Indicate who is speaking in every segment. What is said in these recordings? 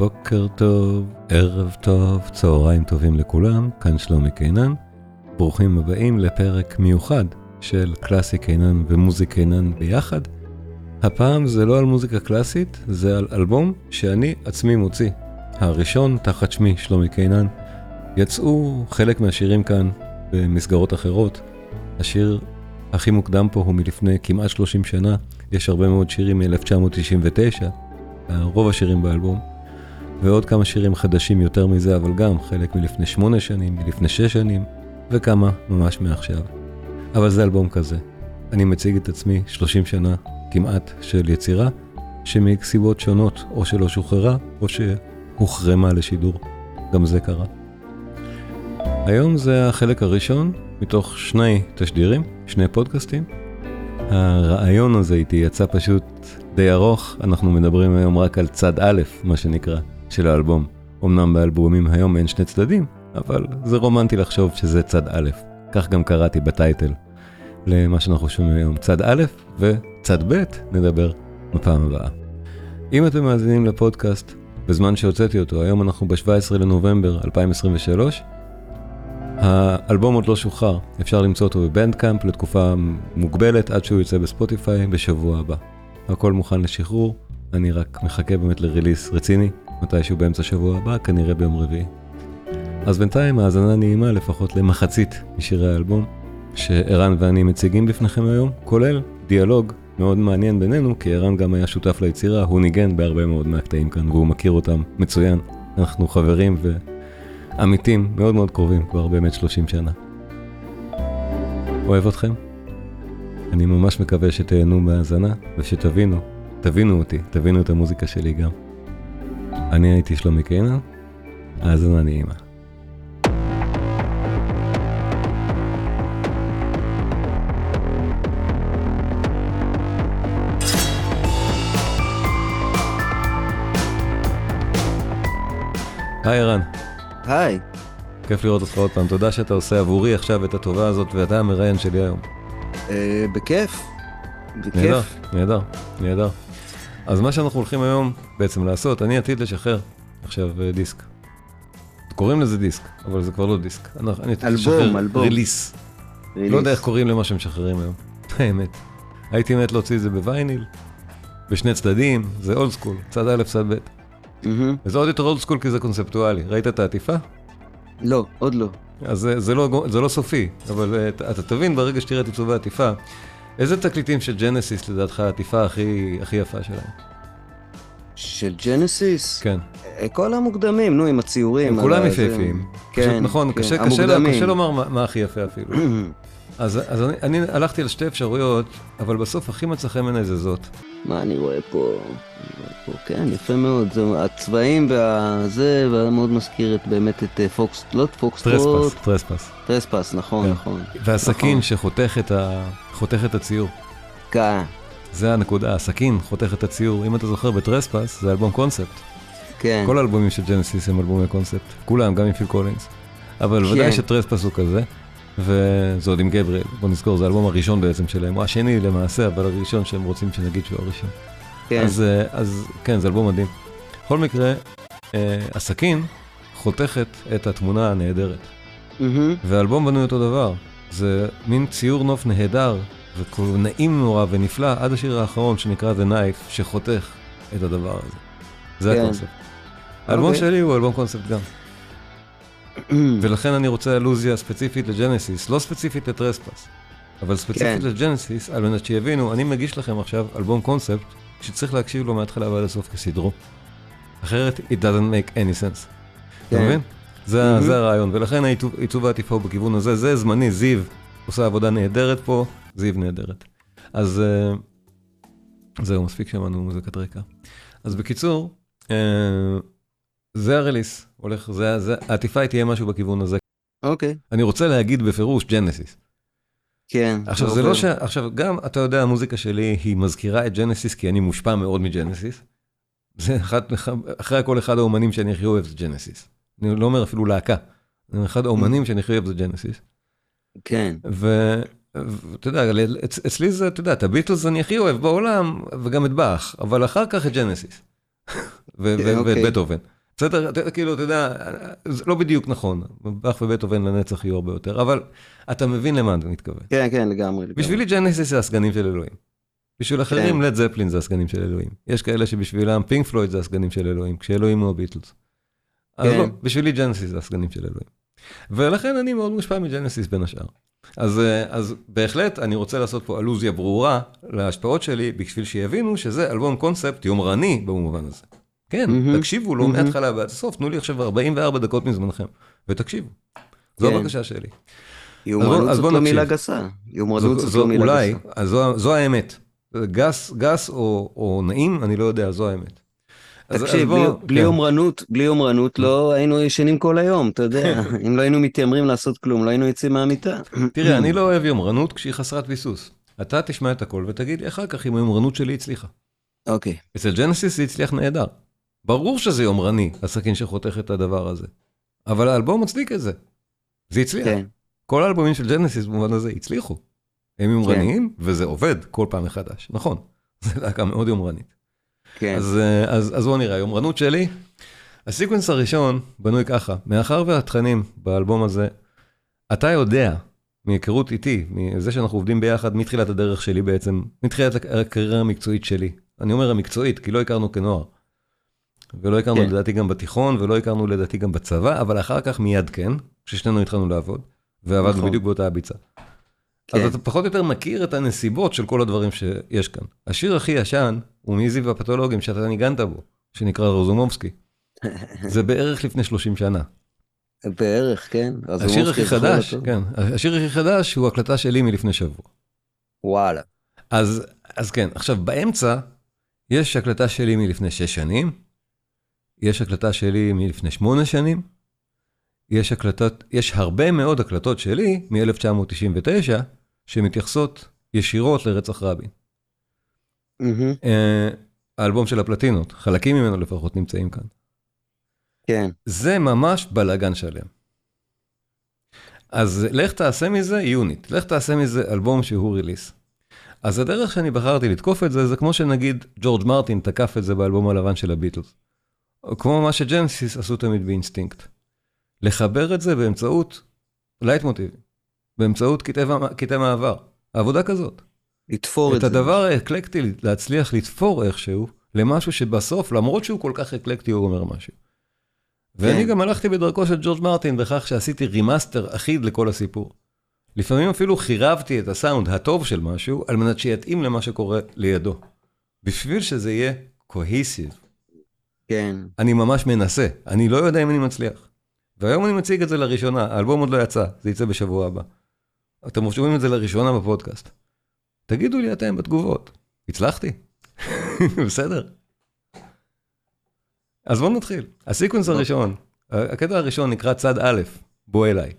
Speaker 1: בוקר טוב, ערב טוב, צהריים טובים לכולם, כאן שלומי קינן. ברוכים הבאים לפרק מיוחד של קלאסי קינן ומוזיק קינן ביחד. הפעם זה לא על מוזיקה קלאסית, זה על אלבום שאני עצמי מוציא. הראשון תחת שמי שלומי קינן. יצאו חלק מהשירים כאן במסגרות אחרות. השיר הכי מוקדם פה הוא מלפני כמעט 30 שנה, יש הרבה מאוד שירים מ-1999, רוב השירים באלבום, ועוד כמה שירים חדשים יותר מזה, אבל גם חלק מלפני 8 שנים, מלפני 6 שנים, וכמה ממש מעכשיו. אבל זה אלבום כזה. אני מציג את עצמי 30 שנה כמעט של יצירה, שמסיבות שונות או שלא שוחררה, או שהוחרמה לשידור. גם זה קרה. היום זה החלק הראשון מתוך שני תשדירים, שני פודקאסטים. הרעיון הזה איתי יצא פשוט די ארוך, אנחנו מדברים היום רק על צד א', מה שנקרא, של האלבום. אמנם באלבומים היום אין שני צדדים, אבל זה רומנטי לחשוב שזה צד א', כך גם קראתי בטייטל למה שאנחנו שומעים היום, צד א' וצד ב', נדבר בפעם הבאה. אם אתם מאזינים לפודקאסט בזמן שהוצאתי אותו, היום אנחנו ב-17 לנובמבר 2023, האלבום עוד לא שוחרר, אפשר למצוא אותו בבנדקאמפ לתקופה מוגבלת עד שהוא יוצא בספוטיפיי בשבוע הבא. הכל מוכן לשחרור, אני רק מחכה באמת לריליס רציני, מתישהו באמצע שבוע הבא, כנראה ביום רביעי. אז בינתיים האזנה נעימה לפחות למחצית משירי האלבום, שערן ואני מציגים בפניכם היום, כולל דיאלוג מאוד מעניין בינינו, כי ערן גם היה שותף ליצירה, הוא ניגן בהרבה מאוד מהקטעים כאן, והוא מכיר אותם מצוין. אנחנו חברים ו... עמיתים מאוד מאוד קרובים כבר באמת 30 שנה. אוהב אתכם. אני ממש מקווה שתהנו מהאזנה ושתבינו, תבינו אותי, תבינו את המוזיקה שלי גם. אני הייתי שלומי קינן, האזנה נעימה. היי ערן.
Speaker 2: היי.
Speaker 1: כיף לראות אותך עוד פעם, תודה שאתה עושה עבורי עכשיו את הטובה הזאת, ואתה המראיין שלי היום.
Speaker 2: אה, בכיף.
Speaker 1: נהדר, נהדר, נהדר. אז מה שאנחנו הולכים היום בעצם לעשות, אני עתיד לשחרר עכשיו אה, דיסק. קוראים לזה דיסק, אבל זה כבר לא דיסק. אני עתיד לשחרר ריליס. לא יודע איך קוראים למה שמשחררים היום, האמת. הייתי מת להוציא את זה בווייניל, בשני צדדים, זה old school, צד א', צד ב'. וזה עוד יותר old school כי זה קונספטואלי. ראית את העטיפה?
Speaker 2: לא, עוד לא.
Speaker 1: אז זה, זה, לא, זה לא סופי, אבל אתה, אתה תבין ברגע שתראה את עיצובי העטיפה, איזה תקליטים של ג'נסיס לדעתך העטיפה הכי, הכי יפה שלהם?
Speaker 2: של ג'נסיס?
Speaker 1: כן.
Speaker 2: אה, כל המוקדמים, נו, עם הציורים.
Speaker 1: הם כולם יפהפיים. כן, נכון, כן. קשה, קשה, קשה לומר מה, מה הכי יפה אפילו. אז, אז אני, אני הלכתי על שתי אפשרויות, אבל בסוף הכי מצא חן בעיניי זה זאת.
Speaker 2: מה אני רואה פה? פה? כן, יפה מאוד. זה, הצבעים והזה, מאוד מזכיר את, באמת את אה, Fox, לא את Fox
Speaker 1: Trespass, Trespass.
Speaker 2: Trespass, נכון, כן. נכון.
Speaker 1: והסכין נכון. שחותך את, ה, את הציור.
Speaker 2: כן.
Speaker 1: זה הנקודה, הסכין חותך את הציור. אם אתה זוכר, ב Trespass זה אלבום קונספט.
Speaker 2: כן.
Speaker 1: כל האלבומים של ג'נסיס הם אלבומי קונספט. כולם, גם עם פיל קולינס. אבל כן. ודאי שטרספס הוא כזה. וזה עוד עם גבריאל, בוא נזכור, זה האלבום הראשון בעצם שלהם, הוא השני למעשה, אבל הראשון שהם רוצים שנגיד שהוא הראשון. כן. אז, אה, אז כן, זה אלבום מדהים. בכל מקרה, אה, הסכין חותכת את התמונה הנהדרת. Mm-hmm. והאלבום בנוי אותו דבר, זה מין ציור נוף נהדר, ונעים נורא ונפלא, עד השיר האחרון שנקרא The Knife, שחותך את הדבר הזה. זה כן. הקונספט. האלבום okay. אוקיי. שלי הוא אלבום קונספט גם. ולכן אני רוצה אלוזיה ספציפית לג'נסיס, לא ספציפית לטרספס, אבל ספציפית כן. לג'נסיס, על מנת שיבינו, אני מגיש לכם עכשיו אלבום קונספט, שצריך להקשיב לו מההתחלה ועד הסוף כסדרו. אחרת, it doesn't make any sense. אתה כן. מבין? זה, mm-hmm. זה הרעיון, ולכן עיצוב העטיפה הוא בכיוון הזה, זה זמני, זיו עושה עבודה נהדרת פה, זיו נהדרת. אז אה, זהו, מספיק שמענו מוזיקת רקע. אז בקיצור, אה, זה ה release, הולך, זה, זה, העטיפה תהיה משהו בכיוון הזה.
Speaker 2: אוקיי. Okay.
Speaker 1: אני רוצה להגיד בפירוש ג'נסיס.
Speaker 2: כן.
Speaker 1: עכשיו זה לא ש... עכשיו גם, אתה יודע, המוזיקה שלי היא מזכירה את ג'נסיס, כי אני מושפע מאוד מג'נסיס. זה אחד, אחרי הכל אחד האומנים שאני הכי אוהב זה ג'נסיס. אני לא אומר אפילו להקה. זה אחד האומנים שאני הכי אוהב זה ג'נסיס.
Speaker 2: כן.
Speaker 1: ואתה יודע, אצלי זה, אתה יודע, את הביטלס אני הכי אוהב בעולם, וגם את באך, אבל אחר כך את ג'נסיס. ואת
Speaker 2: אוקיי.
Speaker 1: בטהובן. בסדר, כאילו, אתה יודע, זה לא בדיוק נכון, באך ובטהובן לנצח יהיו הרבה יותר, אבל אתה מבין למה אתה מתכוון.
Speaker 2: כן, כן, לגמרי. לגמרי.
Speaker 1: בשבילי ג'נסיס זה הסגנים של אלוהים. בשביל אחרים
Speaker 2: כן.
Speaker 1: לד זפלין זה הסגנים של אלוהים. יש כאלה שבשבילם פינק פלויד זה הסגנים של אלוהים, כשאלוהים הוא הביטלס. אז
Speaker 2: כן.
Speaker 1: לא, בשבילי ג'נסיס זה הסגנים של אלוהים. ולכן אני מאוד מושפע מג'נסיס בין השאר. אז, אה, אז בהחלט אני רוצה לעשות פה אלוזיה ברורה להשפעות שלי, בשביל שיבינו שזה אלבום קונספט יומרני במובן הזה. כן,
Speaker 2: מהמם,
Speaker 1: תקשיבו לו. מההתחלה ועד הסוף, תנו לי עכשיו 44 דקות מזמנכם, ותקשיבו. זו
Speaker 2: כן.
Speaker 1: הבקשה שלי.
Speaker 2: יומרנות זאת
Speaker 1: בוא
Speaker 2: לא. מילה גסה. יומרנות זאת
Speaker 1: זו
Speaker 2: לא מילה
Speaker 1: אולי,
Speaker 2: גסה.
Speaker 1: אז זו, זו האמת. גס, גס או, או נעים, אני לא יודע, זו האמת.
Speaker 2: תקשיב, בלי- בלי
Speaker 1: כן.
Speaker 2: יומרנות, בלי יומרנות לא היינו ישנים כל היום, אתה יודע. אם לא היינו מתיימרים לעשות כלום, לא היינו יוצאים מהמיטה.
Speaker 1: תראה, אני לא אוהב יומרנות כשהיא חסרת ביסוס. אתה תשמע את הכל ותגיד לי אחר כך אם היומרנות שלי הצליחה.
Speaker 2: אוקיי,
Speaker 1: אצל ג'נסיס זה הצליח נהדר. ברור שזה יומרני, הסכין שחותך את הדבר הזה. אבל האלבום מצדיק את זה. זה הצליח.
Speaker 2: כן,
Speaker 1: כל האלבומים של ג'נסיס במובן הזה הצליחו. הם יומרניים, וזה עובד כל פעם מחדש. נכון, זו להקה מאוד יומרנית.
Speaker 2: כן.
Speaker 1: אז, אה, אז, אז בואו נראה, היומרנות שלי, הסיקוונס הראשון בנוי ככה, מאחר והתכנים באלבום הזה, אתה יודע, מהיכרות איתי, מזה שאנחנו עובדים ביחד מתחילת הדרך שלי בעצם, מתחילת הקריירה המקצועית שלי. אני אומר המקצועית, כי לא הכרנו כנוער. ולא הכרנו
Speaker 2: כן.
Speaker 1: לדעתי גם בתיכון, ולא הכרנו לדעתי גם בצבא, אבל אחר כך מיד כן, כששנינו התחלנו לעבוד, ועבדנו
Speaker 2: נכון.
Speaker 1: בדיוק באותה הביצה.
Speaker 2: כן.
Speaker 1: אז אתה פחות או יותר מכיר את הנסיבות של כל הדברים שיש כאן. השיר הכי ישן הוא מאיזי והפתולוגים שאתה ניגנת בו, שנקרא רוזומובסקי. זה בערך לפני 30 שנה.
Speaker 2: בערך, כן.
Speaker 1: השיר הכי חדש. כן, השיר הכי חדש הוא הקלטה שלי מלפני שבוע.
Speaker 2: וואלה.
Speaker 1: אז, אז כן, עכשיו באמצע יש הקלטה שלי מלפני 6 שנים, יש הקלטה שלי מלפני 8 שנים, יש הקלטות, יש הרבה מאוד הקלטות שלי מ-1999 שמתייחסות ישירות לרצח רבין. אה, האלבום של הפלטינות, חלקים ממנו לפחות נמצאים כאן.
Speaker 2: כן,
Speaker 1: זה ממש בלאגן שלם. אז לך תעשה מזה יוניט, לך תעשה מזה אלבום שהוא ריליס. אז הדרך שאני בחרתי לתקוף את זה, זה כמו שנגיד ג'ורג' מרטין תקף את זה באלבום הלבן של הביטלס. כמו מה שג'נסיס עשו תמיד באינסטינקט. לחבר את זה באמצעות לייטמוטיבים, באמצעות קטעי מעבר. העבודה כזאת.
Speaker 2: לתפור את
Speaker 1: את
Speaker 2: זה.
Speaker 1: הדבר האקלקטי, להצליח לתפור איכשהו למשהו שבסוף, למרות שהוא כל כך אקלקטי, הוא אומר משהו. ואני
Speaker 2: כן.
Speaker 1: גם הלכתי בדרכו של ג'ורג' מרטין בכך שעשיתי remaster אחיד לכל הסיפור. לפעמים אפילו חירבתי את הסאונד הטוב של משהו, על מנת שיתאים למה שקורה לידו. בשביל שזה יהיה קוהיסיב.
Speaker 2: כן,
Speaker 1: אני ממש מנסה, אני לא יודע אם אני מצליח. והיום אני מציג את זה לראשונה, האלבום עוד לא יצא, זה יצא בשבוע הבא. אתם שומעים את זה לראשונה בפודקאסט. תגידו לי אתם בתגובות, הצלחתי? בסדר. אז בואו נתחיל. הסיקוונס. הראשון, הקטע הראשון נקרא צד א', בוא אליי.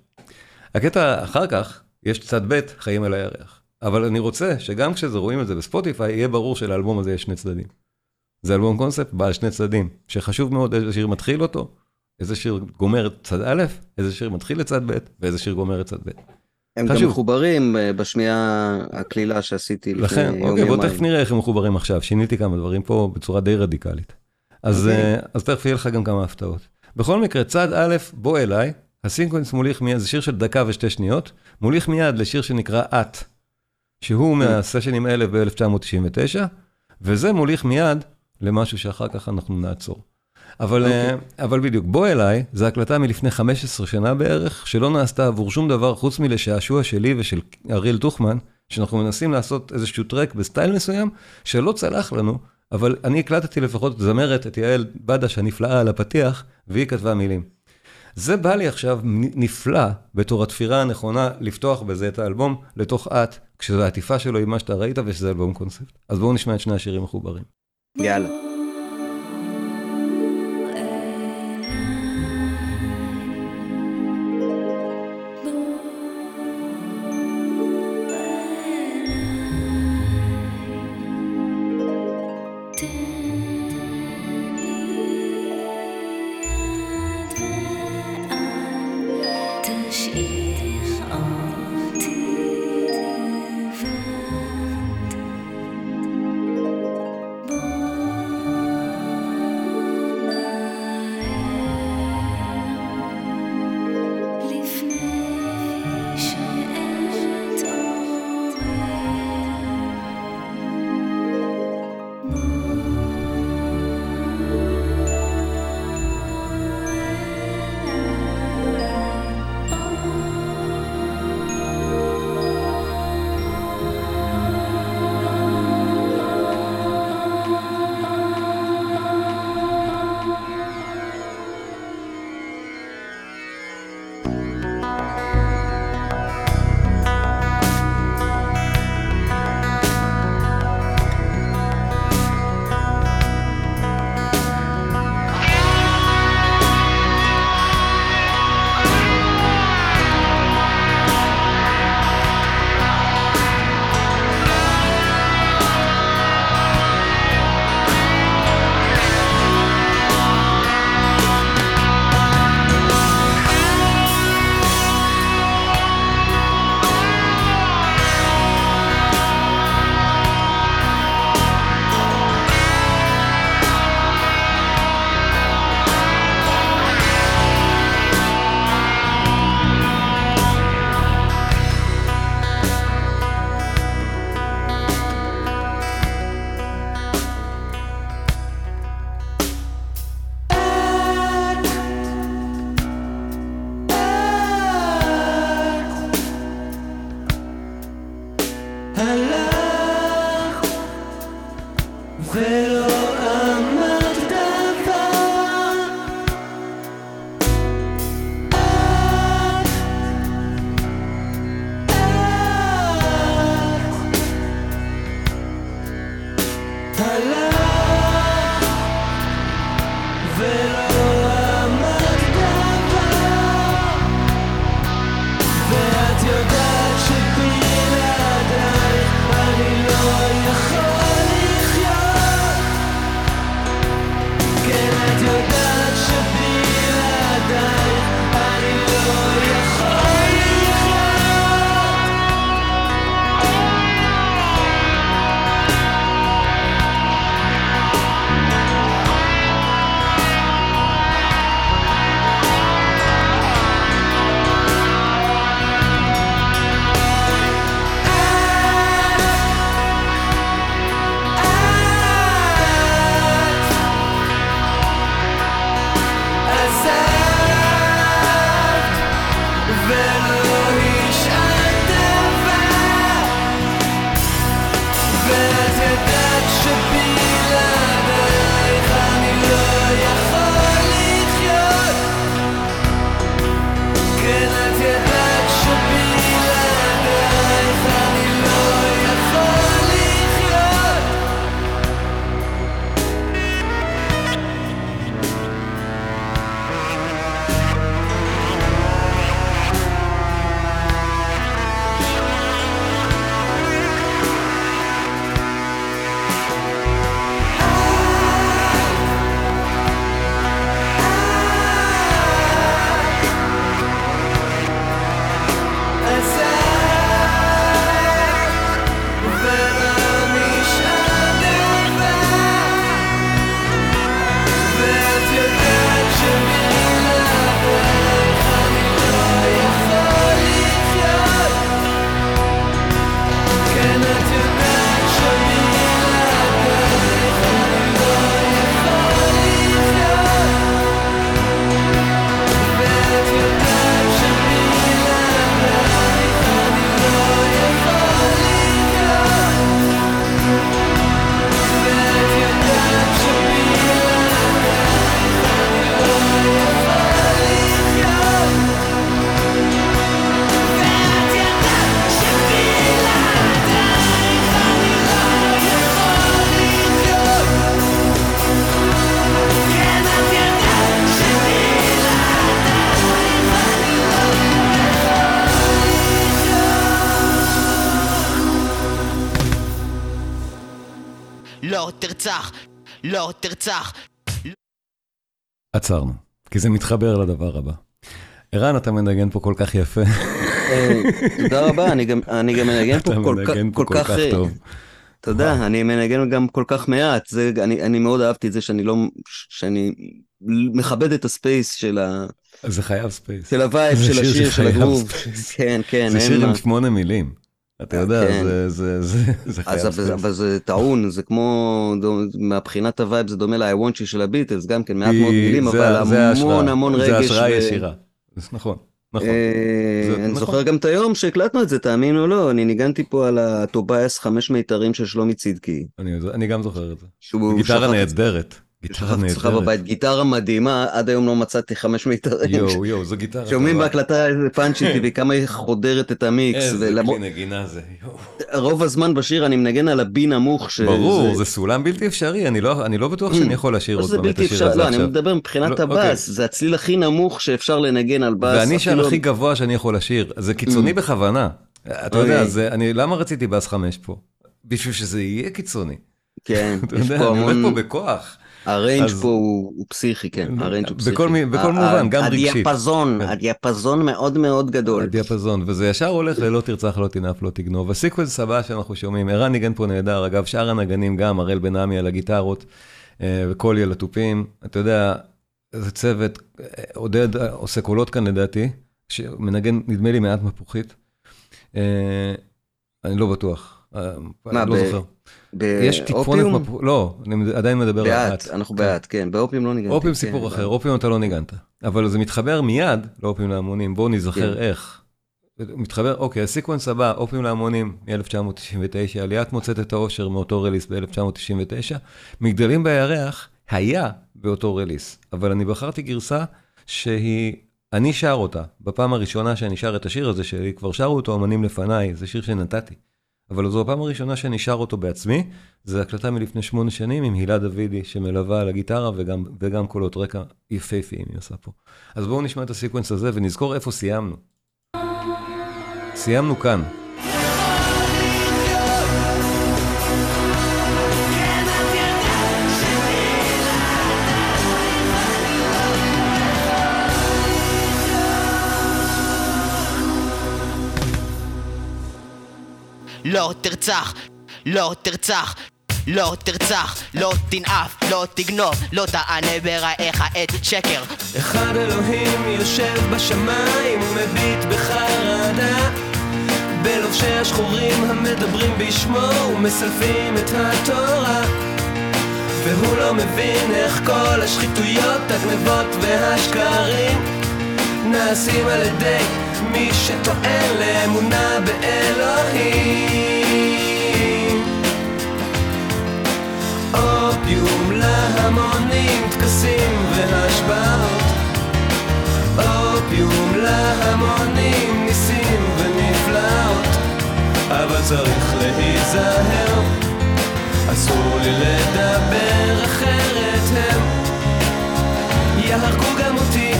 Speaker 1: הקטע אחר כך, יש צד ב', חיים על הירח. אבל אני רוצה שגם כשרואים את זה בספוטיפיי, יהיה ברור שלאלבום הזה יש שני צדדים. זה אלבום קונספט בעל שני צדדים, שחשוב מאוד איזה שיר מתחיל אותו, איזה שיר גומר את צד א', איזה שיר מתחיל את צד ב', ואיזה שיר גומר את צד ב'.
Speaker 2: הם גם
Speaker 1: חשוב.
Speaker 2: מחוברים אה, בשמיעה הקלילה שעשיתי לפני
Speaker 1: לכן,
Speaker 2: יום
Speaker 1: אוקיי, בוא. תכף נראה איך הם מחוברים עכשיו, שיניתי כמה דברים פה בצורה די רדיקלית. אז,
Speaker 2: אוקיי.
Speaker 1: אה, אז תכף יהיה לך גם כמה הפתעות. בכל מקרה, צד א', בוא אליי, הסינקוונס מוליך מיד, זה שיר של דקה ושתי שניות, מוליך מיד לשיר שנקרא את, שהוא מהסשנים האלה ב-1999, וזה מוליך מיד למשהו שאחר כך אנחנו נעצור. אבל,
Speaker 2: אוקיי.
Speaker 1: אה, אבל בדיוק, בוא אליי, זו הקלטה מלפני 15 שנה בערך, שלא נעשתה עבור שום דבר חוץ מלשעשוע שלי ושל אריאל טוחמן, שאנחנו מנסים לעשות איזשהו טרק בסטייל מסוים, שלא צלח לנו, אבל אני הקלטתי לפחות זמרת, את יעל בדש הנפלאה על הפתיח, והיא כתבה מילים. זה בא לי עכשיו נפלא בתור התפירה הנכונה לפתוח בזה את האלבום לתוך את, כשזו העטיפה שלו עם מה שאתה ראית ושזה אלבום קונספט. אז בואו נשמע את שני השירים מחוברים.
Speaker 2: יאללה.
Speaker 3: לא תרצח.
Speaker 1: עצרנו, כי זה מתחבר לדבר הבא. ערן, אתה מנגן פה כל כך יפה.
Speaker 2: אה, תודה רבה, אני גם, אני גם מנגן פה
Speaker 1: אתה
Speaker 2: כל, כך, אה,
Speaker 1: טוב.
Speaker 2: תודה, אני מנגן גם כל כך מעט, זה, אני, אני מאוד אהבתי את זה שאני לא, שאני מכבד את ה space של, ה,
Speaker 1: זה חייב space.
Speaker 2: של ה vibe
Speaker 1: זה
Speaker 2: של
Speaker 1: שיר
Speaker 2: השיר, של הגרוב. כן, כן,
Speaker 1: זה
Speaker 2: אין
Speaker 1: שיר
Speaker 2: מה.
Speaker 1: עם שמונה מילים. אתה יודע,
Speaker 2: כן.
Speaker 1: זה- זה- זה זה חייב
Speaker 2: אז אבל. אבל זה טעון, זה כמו, מהבחינת ה vibe זה דומה ל-I want you של הביטלס, גם כן מעט מאוד מילים,
Speaker 1: זה-
Speaker 2: אבל
Speaker 1: זה
Speaker 2: המון. המון
Speaker 1: זה
Speaker 2: רגש.
Speaker 1: השראה
Speaker 2: ו-
Speaker 1: ישירה. זה נכון, נכון.
Speaker 2: אה,
Speaker 1: זה-
Speaker 2: אני
Speaker 1: נכון.
Speaker 2: זוכר גם את היום שהקלטנו את זה, תאמין או לא, אני ניגנתי פה על הטוביאס חמש מיתרים של שלומי צדקי.
Speaker 1: אני- גם זוכר את זה. גיטרה נהדרת. גיטרה
Speaker 2: שכח אצלך
Speaker 1: נהדרת.
Speaker 2: בבית, גיטרה מדהימה, עד היום לא מצאתי חמש מיתרים.
Speaker 1: יואו, יואו, זו גיטרה.
Speaker 2: שומעים. בהקלטה איזה פאנצ'י טבעי, כמה היא חודרת את המיקס,
Speaker 1: איזה כלי נגינה זה. יואו.
Speaker 2: רוב הזמן בשיר אני מנגן על ה B נמוך,
Speaker 1: ברור, זה סולם בלתי אפשרי, אני לא אני לא בטוח שאני יכול לשיר עוד פעם את השיר הזה
Speaker 2: לא, אני
Speaker 1: עכשיו.
Speaker 2: מדבר מבחינת
Speaker 1: לא, אוקיי.
Speaker 2: הבאס, זה הצליל הכי נמוך שאפשר לנגן על באס.
Speaker 1: ואני
Speaker 2: אפילו-
Speaker 1: הכי גבוה שאני יכול לשיר, זה קיצוני בכוונה. אתה. יודע, אני, למה רציתי באס חמש פה? בשביל שזה יהיה קיצוני.
Speaker 2: כן, יש פה
Speaker 1: אני עובד
Speaker 2: המון,
Speaker 1: פה בכוח.
Speaker 2: ה range
Speaker 1: אז-
Speaker 2: פה הוא הוא פסיכי, כן, ה range הוא פסיכי.
Speaker 1: בכל בכל
Speaker 2: ה-
Speaker 1: מובן,
Speaker 2: ה-
Speaker 1: גם רגשית.
Speaker 2: הדיאפזון,
Speaker 1: כן.
Speaker 2: הדיאפזון מאוד מאוד גדול.
Speaker 1: הדיאפזון, וזה ישר הולך ללא תרצח, לא תנאף, לא תגנוב. ה sequence הבא שאנחנו שומעים, ערן ניגן פה נהדר, אגב, שאר הנגנים גם, הראל בן עמי על הגיטרות, אה, וקולי על התופים. אתה יודע, זה צוות, אה, עודד אה, עושה קולות כאן לדעתי, שמנגן, נדמה לי, מעט מפוחית. אני לא בטוח, אה,
Speaker 2: מה,
Speaker 1: לא
Speaker 2: ב-
Speaker 1: זוכר. יש טיפונת? מפוחית, לא, אני עדיין מדבר על את.
Speaker 2: אנחנו
Speaker 1: כן.
Speaker 2: בעט, כן, באופיום לא ניגנתי.
Speaker 1: אופיום
Speaker 2: כן,
Speaker 1: סיפור אחר, אופיום אתה לא ניגנת. אבל זה מתחבר מיד לאופיום להמונים, בואו נזכר
Speaker 2: כן.
Speaker 1: איך. מתחבר, אוקיי, הסיקוונס הבא, אופיום להמונים מ-1999, עליית מוצאת את האושר מאותו רליס ב-1999, מגדלים בירח היה באותו רליס, אבל אני בחרתי גרסה שהיא, אני שר אותה, בפעם הראשונה שאני שר את השיר הזה שלי, כבר שרו אותו אמנים לפניי, זה שיר שנתתי. אבל זו הפעם הראשונה שאני שר אותו בעצמי, זו הקלטה מלפני שמונה שנים עם הילה דוידי שמלווה על הגיטרה וגם, וגם קולות רקע יפהפיים היא עושה פה. אז בואו נשמע את הסיקוונס הזה ונזכור איפה סיימנו. סיימנו כאן.
Speaker 3: לא תרצח, לא תרצח. לא תרצח, לא תנאף, לא תגנוב, לא תענה ברעך את שקר.
Speaker 4: אחד אלוהים יושב בשמיים ומביט בחרדה בלובשי השחורים המדברים בשמו ומסלפים את התורה והוא לא מבין איך כל השחיתויות, הגנבות והשקרים נעשים על ידי מי שטוען לאמונה באלוהים. אופיום להמונים, טקסים והשבעות. אופיום להמונים, ניסים ונפלאות. אבל צריך להיזהר. אסור לי לדבר אחרת הם. יהרגו גם אותי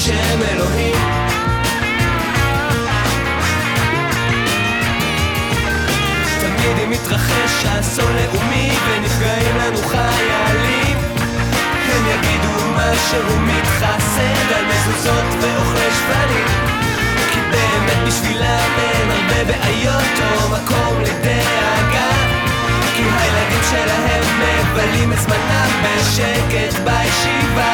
Speaker 4: בשם אלוהים. תמיד אם מתרחש אסון לאומי ונפגעים לנו חיילים הם יגידו משהו מתחסד על מזוזות ואוכלי שפנים. כי באמת בשבילם אין הרבה בעיות או מקום לדאגה. כי הילדים שלהם מבלים את זמנם בשקט בישיבה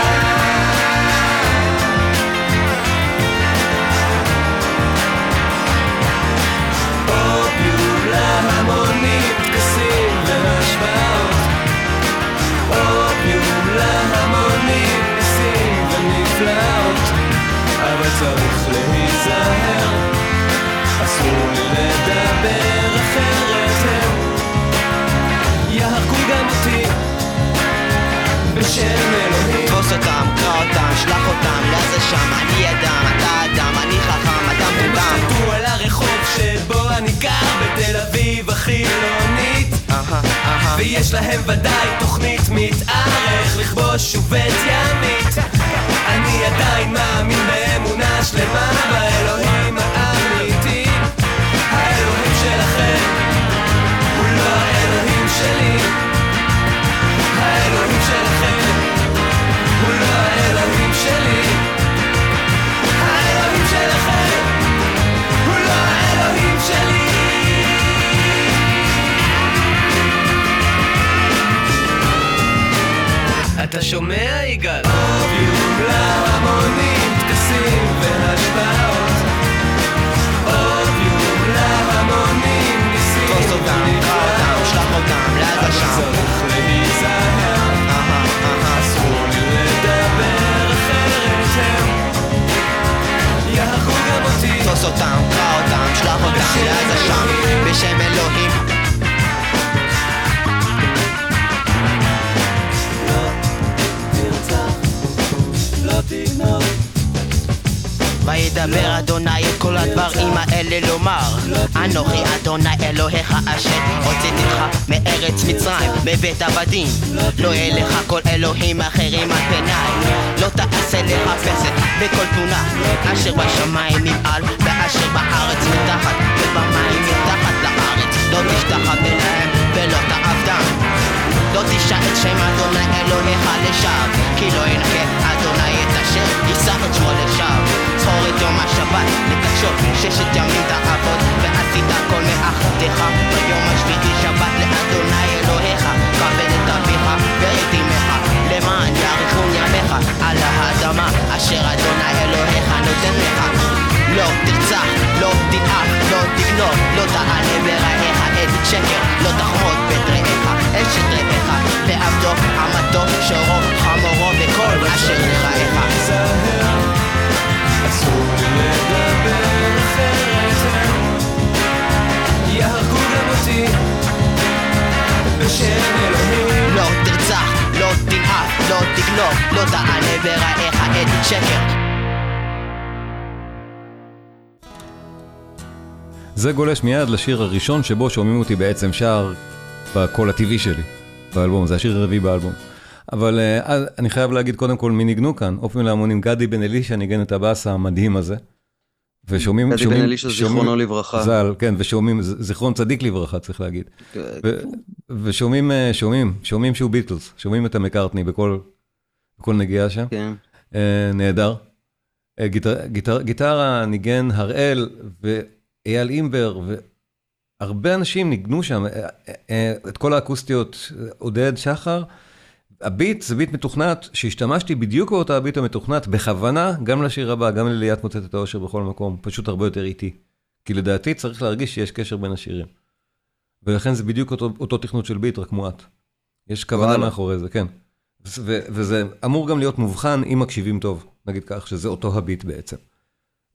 Speaker 4: אסור לי לדבר אחרת. הם יהרגו גם אותי בשם אלוהים.
Speaker 3: תפוס אותם, קרא אותם, שלח אותם, לעזה שם, אני אדם, אתה אדם, אני חכם, אתה
Speaker 4: הם
Speaker 3: מוגם.
Speaker 4: השתלטו על הרחוב שבו אני גר בתל אביב החילונית.
Speaker 3: אהה, אהה.
Speaker 4: ויש להם ודאי תוכנית מתאר איך לכבוש שובט ימית. אני עדיין מאמין באמונה שלמה באלוהים אתה שומע יגאל? אופיום להמונים, טקסים והשפעות אופיום להמונים, ניסים
Speaker 3: תפוס אותם, קרא אותם, שלח אותם, לעזה שם.
Speaker 4: צריך להיזהר
Speaker 3: הדברים האלה לומר אנוכי אדוני אלוהיך אשר הוצאתיך מארץ מצרים מבית עבדים. לא יהיה לך כל אלוהים אחרים על פניי. לא תעשה לך פסק בכל תמונה אשר בשמיים נמעל ואשר בארץ מתחת ובמים מתחת לארץ. לא תשתחווה להם ולא תעבדם. לא תשאל שם אדוני אלוהיך לשווא כי לא ינקה אדוני את אשר יישא את שמו לשווא זכור את יום השבת לקדשו ששת ימים תעבוד ועשית כל מלאכתך ביום השביעי שבת לאדוני אלוהיך כבד את אביך ואת אמך למען יאריכון ימיך על האדמה אשר אדוני אלוהיך נותן לך לא תרצח, לא תנאף, לא תגנוב, לא תענה ברעך עד שקר, לא תחמוד בית רעך, אשת רעך, ועבדו, עמתו, שורו, חמורו, וכל אשר רעך. לא לא לא.
Speaker 1: זה גולש מיד לשיר הראשון שבו שומעים אותי בעצם שר בקול הטבעי שלי, באלבום, זה השיר הרביעי באלבום. אבל אז אני חייב להגיד קודם כל מי ניגנו כאן, אופן להמונים, גדי בן אלישע ניגן את הבאס המדהים הזה. ושומעים,
Speaker 2: גדי בן
Speaker 1: שומעים-
Speaker 2: אלישע,
Speaker 1: שומעים-
Speaker 2: זיכרונו לברכה.
Speaker 1: ז"ל, כן, ושומעים, זיכרון צדיק לברכה צריך להגיד. ו- ושומעים, אה, שומעים, שומעים שהוא ביטלס, שומעים את המקארטני בכל, בכל נגיעה שם.
Speaker 2: כן.
Speaker 1: אה, נהדר. אה, גיטר, גיטר, גיטרה ניגן הראל ואייל אימבר והרבה אנשים ניגנו שם, אה, אה, את כל האקוסטיות, עודד, שחר. הביט זה ביט מתוכנת, שהשתמשתי בדיוק באותה הביט המתוכנת, בכוונה, גם לשיר הבא, גם לליאת מוצאת את האושר בכל מקום, פשוט הרבה יותר איטי. כי לדעתי צריך להרגיש שיש קשר בין השירים. ולכן זה בדיוק אותו, אותו תכנות של ביט, רק מועט. יש כוונה
Speaker 2: וואלה.
Speaker 1: מאחורי זה, כן. ו- וזה אמור גם להיות מובחן אם מקשיבים טוב, נגיד כך, שזה אותו הביט בעצם.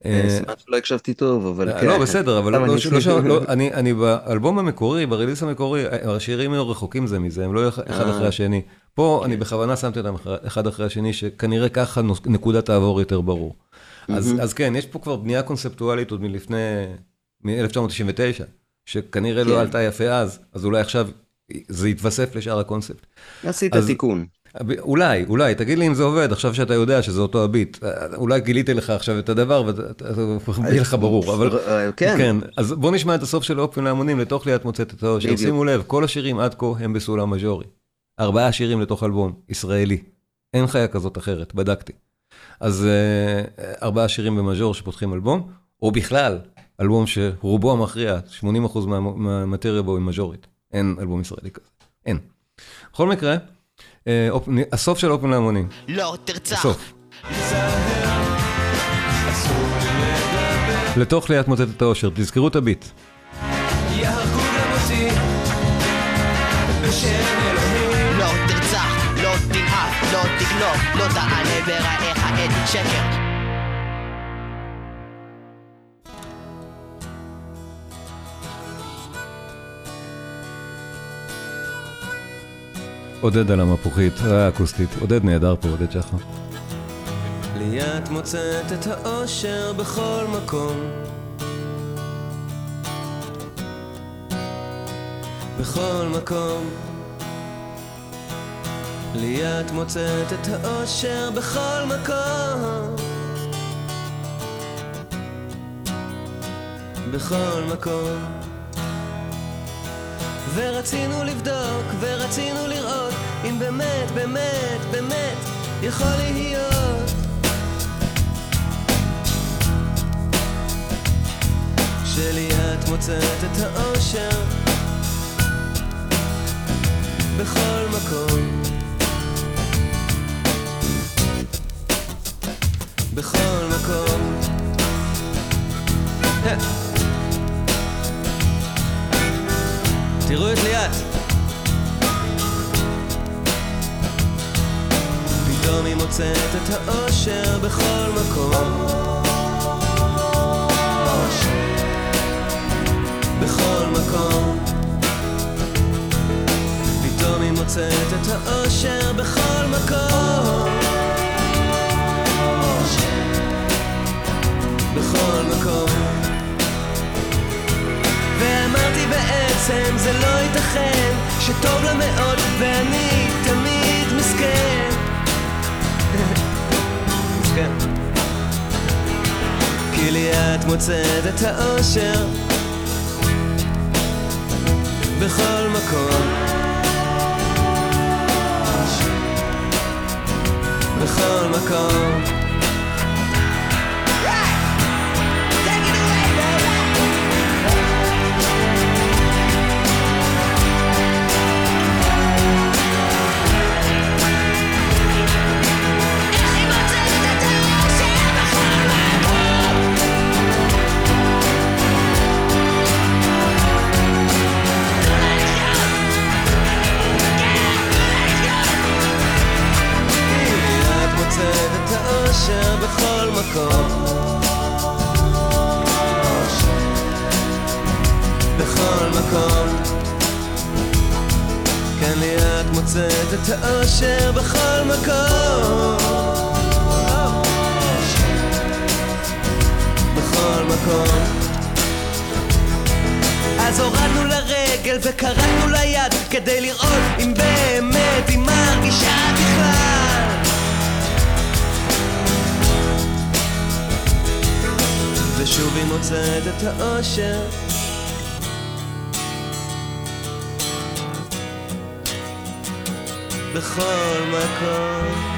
Speaker 1: אה,
Speaker 2: סימן שלא הקשבתי טוב, אבל כן.
Speaker 1: לא, בסדר, אבל לא,
Speaker 2: אני-
Speaker 1: לא, לא, לא, אני, באלבום המקורי, ברליס המקורי, השירים היו רחוקים זה מזה, הם לא אחד
Speaker 2: אה.
Speaker 1: אחרי השני. פה אני בכוונה שמתי אותם אחד אחרי השני, שכנראה ככה נקודת העבור יותר ברור. אז, אז כן, יש פה כבר בנייה קונספטואלית עוד מלפני, מ-1999, שכנראה לא
Speaker 2: כן.
Speaker 1: עלתה יפה אז, אז אולי עכשיו זה יתווסף לשאר הקונספט.
Speaker 2: עשית
Speaker 1: אז-
Speaker 2: תיקון.
Speaker 1: אולי, אולי, תגיד לי אם זה עובד, עכשיו שאתה יודע שזה אותו הביט. אולי גיליתי לך עכשיו את הדבר ויהיה לך ברור, אבל...
Speaker 2: אה, כן.
Speaker 1: כן, אז בוא נשמע את הסוף של אופן להמונים לתוך ליאת מוצאת את האושר. שימו לב, כל השירים עד כה הם בסולם מז'ורי. ארבעה שירים לתוך אלבום, ישראלי. אין חיה כזאת אחרת, בדקתי. אז אה, ארבעה שירים במז'ור שפותחים אלבום, או בכלל, אלבום שרובו המכריע, 80% מה- מהמטריה בו היא מז'ורית. אין אלבום ישראלי כזה. אין. בכל מקרה, אה, אופ- הסוף של אופן להמונים.
Speaker 3: לא תרצח,
Speaker 1: הסוף. לתוך ליאת מוצאת את האושר, תזכרו את הביט.
Speaker 4: יהרגו גם אותי בשם
Speaker 3: לא תענה ברעך עד שקר.
Speaker 1: עודד על המפוחית, אה, אקוסטית. עודד נהדר פה, עודד שחר.
Speaker 4: לי את מוצאת את האושר בכל מקום בכל מקום לי את מוצאת את האושר בכל מקום. בכל מקום. ורצינו לבדוק ורצינו לראות אם באמת, באמת, באמת יכול להיות. שלי את מוצאת את האושר בכל מקום בכל מקום. תראו את ליאת. פתאום היא מוצאת את האושר בכל מקום. בכל מקום. פתאום היא מוצאת את האושר בכל מקום. בכל מקום. ואמרתי בעצם זה לא ייתכן שטוב לה מאוד ואני תמיד מסכן. מסכן. כי לי את מוצאת את האושר בכל מקום. בכל מקום. בכל מקום. בכל מקום. כן לי את מוצאת את האושר בכל מקום. בכל מקום. אז הורדנו לרגל וקרקנו ליד כדי לראות אם באמת היא מרגישה בכלל ושוב היא מוצאת את האושר בכל מקום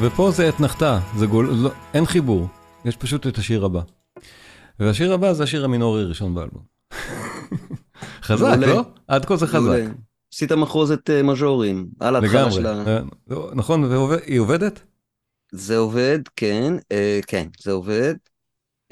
Speaker 1: ופה זה אתנחתה, זה גול... לא, אין חיבור, יש פשוט את השיר הבא. והשיר הבא זה השיר המינורי הראשון באלבום. חזק,
Speaker 2: מעולה.
Speaker 1: לא? עד כה זה חזק.
Speaker 2: עשית מחרוזת אה, מז'ורים, על ההתחלה
Speaker 1: לגמרי.
Speaker 2: שלה.
Speaker 1: אה, לא, נכון, והיא עובדת?
Speaker 2: זה עובד, כן, אה, כן, זה עובד.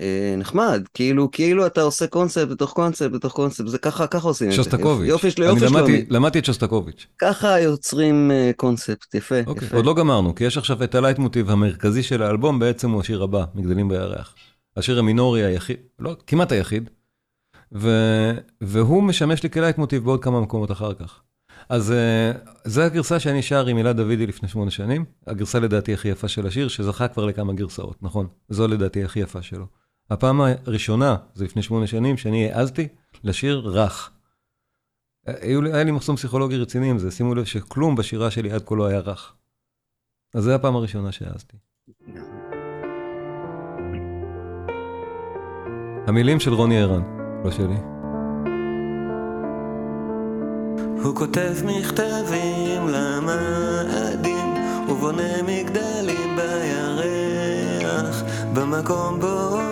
Speaker 2: אה, נחמד, כאילו, כאילו אתה עושה קונספט בתוך קונספט בתוך קונספט, זה ככה, ככה עושים את זה.
Speaker 1: שוסטקוביץ'.
Speaker 2: יופי של
Speaker 1: אני
Speaker 2: יופי
Speaker 1: למדתי-
Speaker 2: שלומי.
Speaker 1: למדתי את שוסטקוביץ'.
Speaker 2: ככה יוצרים אה, קונספט, יפה,
Speaker 1: אוקיי,
Speaker 2: יפה.
Speaker 1: עוד לא גמרנו, כי יש עכשיו את הלייט מוטיב המרכזי של האלבום, בעצם הוא השיר הבא, מגדלים בירח. השיר המינורי היחיד, לא, כמעט היחיד, ו... והוא משמש לי כלייט מוטיב בעוד כמה מקומות אחר כך. אז אה, זו הגרסה שאני שר עם הילה דוידי לפני שמונה שנים, הגרסה לדעתי הכי יפה של השיר, שזכה כבר לכמה גרסאות, נכון? זו לדעתי הכי יפה שלו. הפעם הראשונה, זה לפני שמונה שנים, שאני העזתי לשיר רך. היה לי מחסום פסיכולוגי רציני עם זה, שימו לב שכלום בשירה שלי עד כה לא היה רך. אז זו הפעם הראשונה שהעזתי. המילים של רוני ערן, לא שלי.
Speaker 4: הוא כותב מכתבים למאדים ובונה מגדלים בירח במקום בו עומדים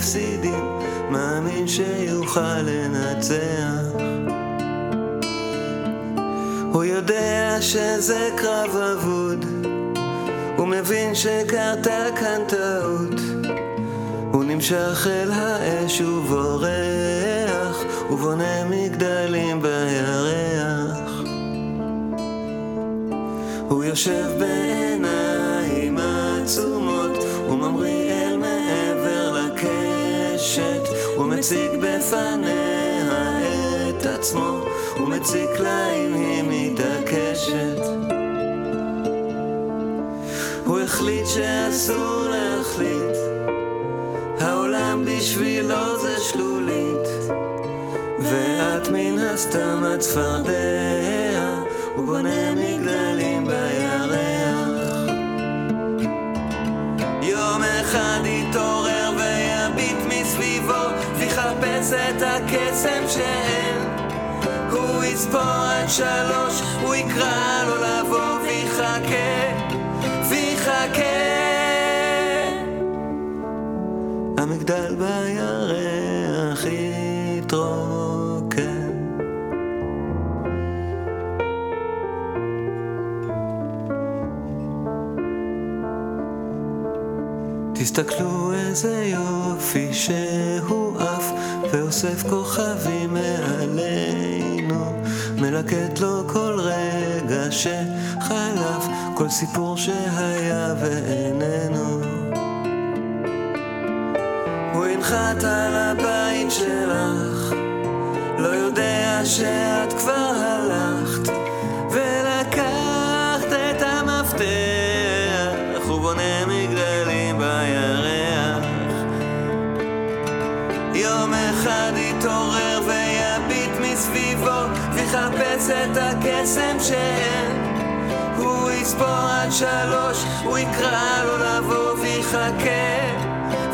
Speaker 4: המפסידים מאמין שיוכל לנצח הוא יודע שזה קרב אבוד הוא מבין שקרתה כאן טעות הוא נמשך אל האש ובורח, ובונה מגדלים בירח. הוא יושב בעיניים ומציג בפניה את עצמו, ומציק לה אם היא מתעקשת. הוא החליט שאסור להחליט. העולם בשבילו זה שלולית. ואת מן הסתם הצפרדע הוא בונה מגדלים הקסם שאין הוא יספור עד שלוש הוא יקרא לו לבוא ויחכה ויחכה המגדל בירח יתרוקן. תסתכלו איזה יופי שהוא ואוסף כוכבים מעלינו מלקט לו כל רגע שחלף כל סיפור שהיה ואיננו. הוא ינחת על הבית שלך לא יודע שאת כבר הלכת אחד יתעורר ויביט מסביבו ויחפש את הקסם שאין הוא יספור עד שלוש, הוא יקרא לו לבוא ויחכה,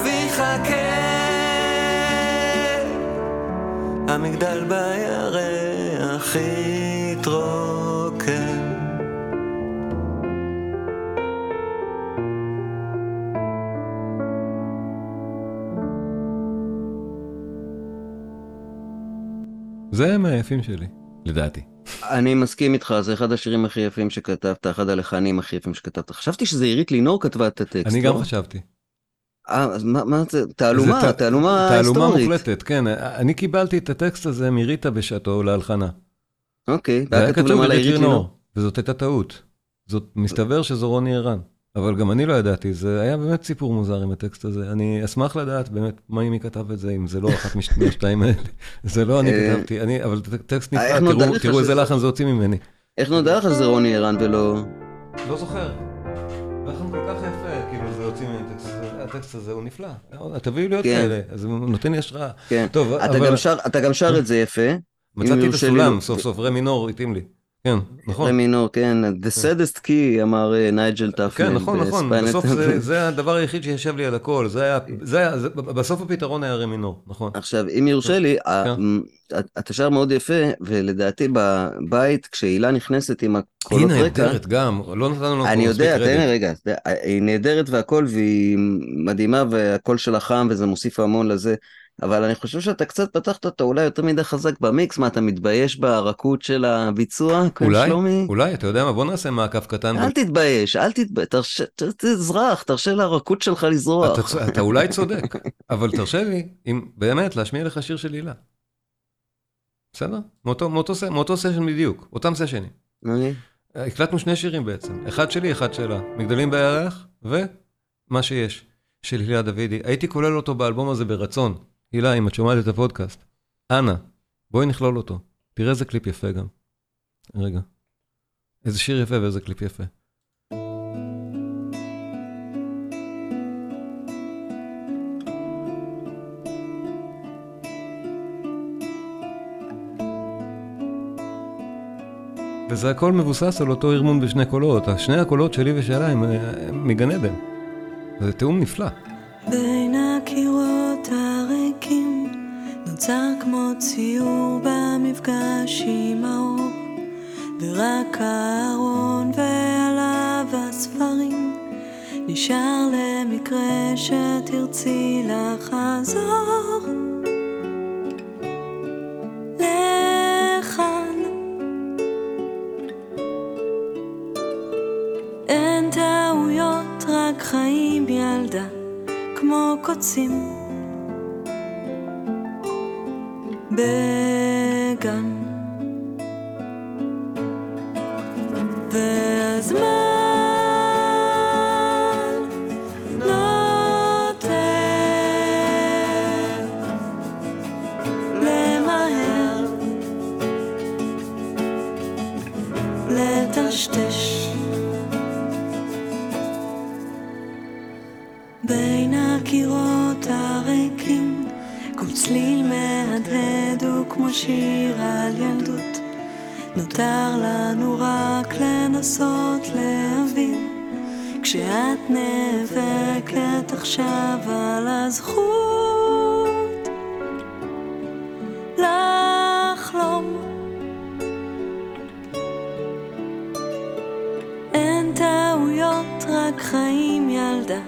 Speaker 4: ויחכה. המגדל בירח יתרוקן
Speaker 1: זה מהיפים שלי, לדעתי.
Speaker 2: אני מסכים איתך, זה אחד השירים הכי יפים שכתבת, אחד הלחנים הכי יפים שכתבת. חשבתי שזה עירית לינור כתבה את הטקסט.
Speaker 1: אני גם
Speaker 2: לא?
Speaker 1: חשבתי.
Speaker 2: אה, אז מה, מה זה? תעלומה,
Speaker 1: זה ת-
Speaker 2: תעלומה
Speaker 1: תעלומה
Speaker 2: היסטורית.
Speaker 1: מוחלטת, כן. אני קיבלתי את הטקסט הזה מריטה בשעתו להלחנה.
Speaker 2: אוקיי,
Speaker 1: זה היה כתוב
Speaker 2: למעלה
Speaker 1: עירית לינור, וזאת הייתה טעות. זאת, מסתבר שזו רוני ערן. אבל גם אני לא ידעתי, זה היה באמת סיפור מוזר עם הטקסט הזה. אני אשמח לדעת באמת מה מי כתב את זה, אם זה לא אחת מהשתיים האלה. זה לא אני
Speaker 2: אה,
Speaker 1: כתבתי, אני, אבל טקסט
Speaker 2: איך
Speaker 1: נפלא, תראו- איזה לחן זה הוציא ממני.
Speaker 2: איך נודע לך שזה רוני ערן ולא...
Speaker 1: לא זוכר. לחן כל כך יפה, כאילו זה הוציא ממני טקסט, הטקסט הזה הוא נפלא. תביאו לי עוד
Speaker 2: כן.
Speaker 1: כאלה, אז הוא נותן לי השראה.
Speaker 2: כן.
Speaker 1: טוב,
Speaker 2: אתה גם שר- אתה גם שר את זה יפה.
Speaker 1: מצאתי את הסולם, סוף סוף, רה מינור התאים לי. כן, נכון.
Speaker 2: רה מינור, כן, The saddest key, אמר אה, נייג'ל טאפמן.
Speaker 1: כן, נכון, נכון. בסוף זה, זה הדבר היחיד שישב לי על הכל, זה היה, זה היה, זה, בסוף הפתרון היה רה מינור, נכון.
Speaker 2: עכשיו, אם יורשה לי, ה-
Speaker 1: כן.
Speaker 2: אתה שר מאוד יפה, ולדעתי בבית, כשהילה נכנסת עם
Speaker 1: היא
Speaker 2: הקולות רקע,
Speaker 1: נהדרת גם, לא נתנו לנו
Speaker 2: אני יודע, תן לי. רגע, היא נהדרת והכל, והיא מדהימה, והקול שלה חם, וזה מוסיף המון לזה, אבל אני חושב שאתה קצת פתחת אותה אולי יותר מדי חזק במיקס, מה, אתה מתבייש ברכות של הביצוע? כאן,
Speaker 1: אולי,
Speaker 2: שלומי?
Speaker 1: אולי, אתה יודע מה, בוא נעשה מעקף קטן.
Speaker 2: אל תתבייש, אל תתבייש, תרשה- ת- תזרח, תרשה לרכות שלך
Speaker 1: אתה,
Speaker 2: לזרוח.
Speaker 1: צ- אתה אולי צודק, אבל תרשה לי, אם באמת, להשמיע לך שיר של הילה. בסדר? מאותו, מאותו, מאותו סשן בדיוק, אותם סשנים. הקלטנו שני שירים בעצם, אחד שלי, אחד שלה. מגדלים בירח, ומה שיש, של הילה דוידי. הייתי כולל אותו באלבום הזה ברצון. הילה, אם את שומעת את הפודקאסט, אנא, בואי נכלול אותו. תראה איזה קליפ יפה גם. רגע. איזה שיר יפה ואיזה קליפ יפה. וזה הכל מבוסס על אותו ארמון בשני קולות. שני הקולות שלי ושלה הם, הם מגן עדן. זה תיאום נפלא.
Speaker 5: בין ציור במפגש עם האור ורק הארון ועליו הספרים. נשאר למקרה שתרצי לחזור. לכאן. אין קוצים. צליל מהדהד הוא כמו שיר על ילדות. נותר לנו רק לנסות להבין, כשאת נאבקת עכשיו על הזכות לחלום. אין טעויות, רק חיים ילדה.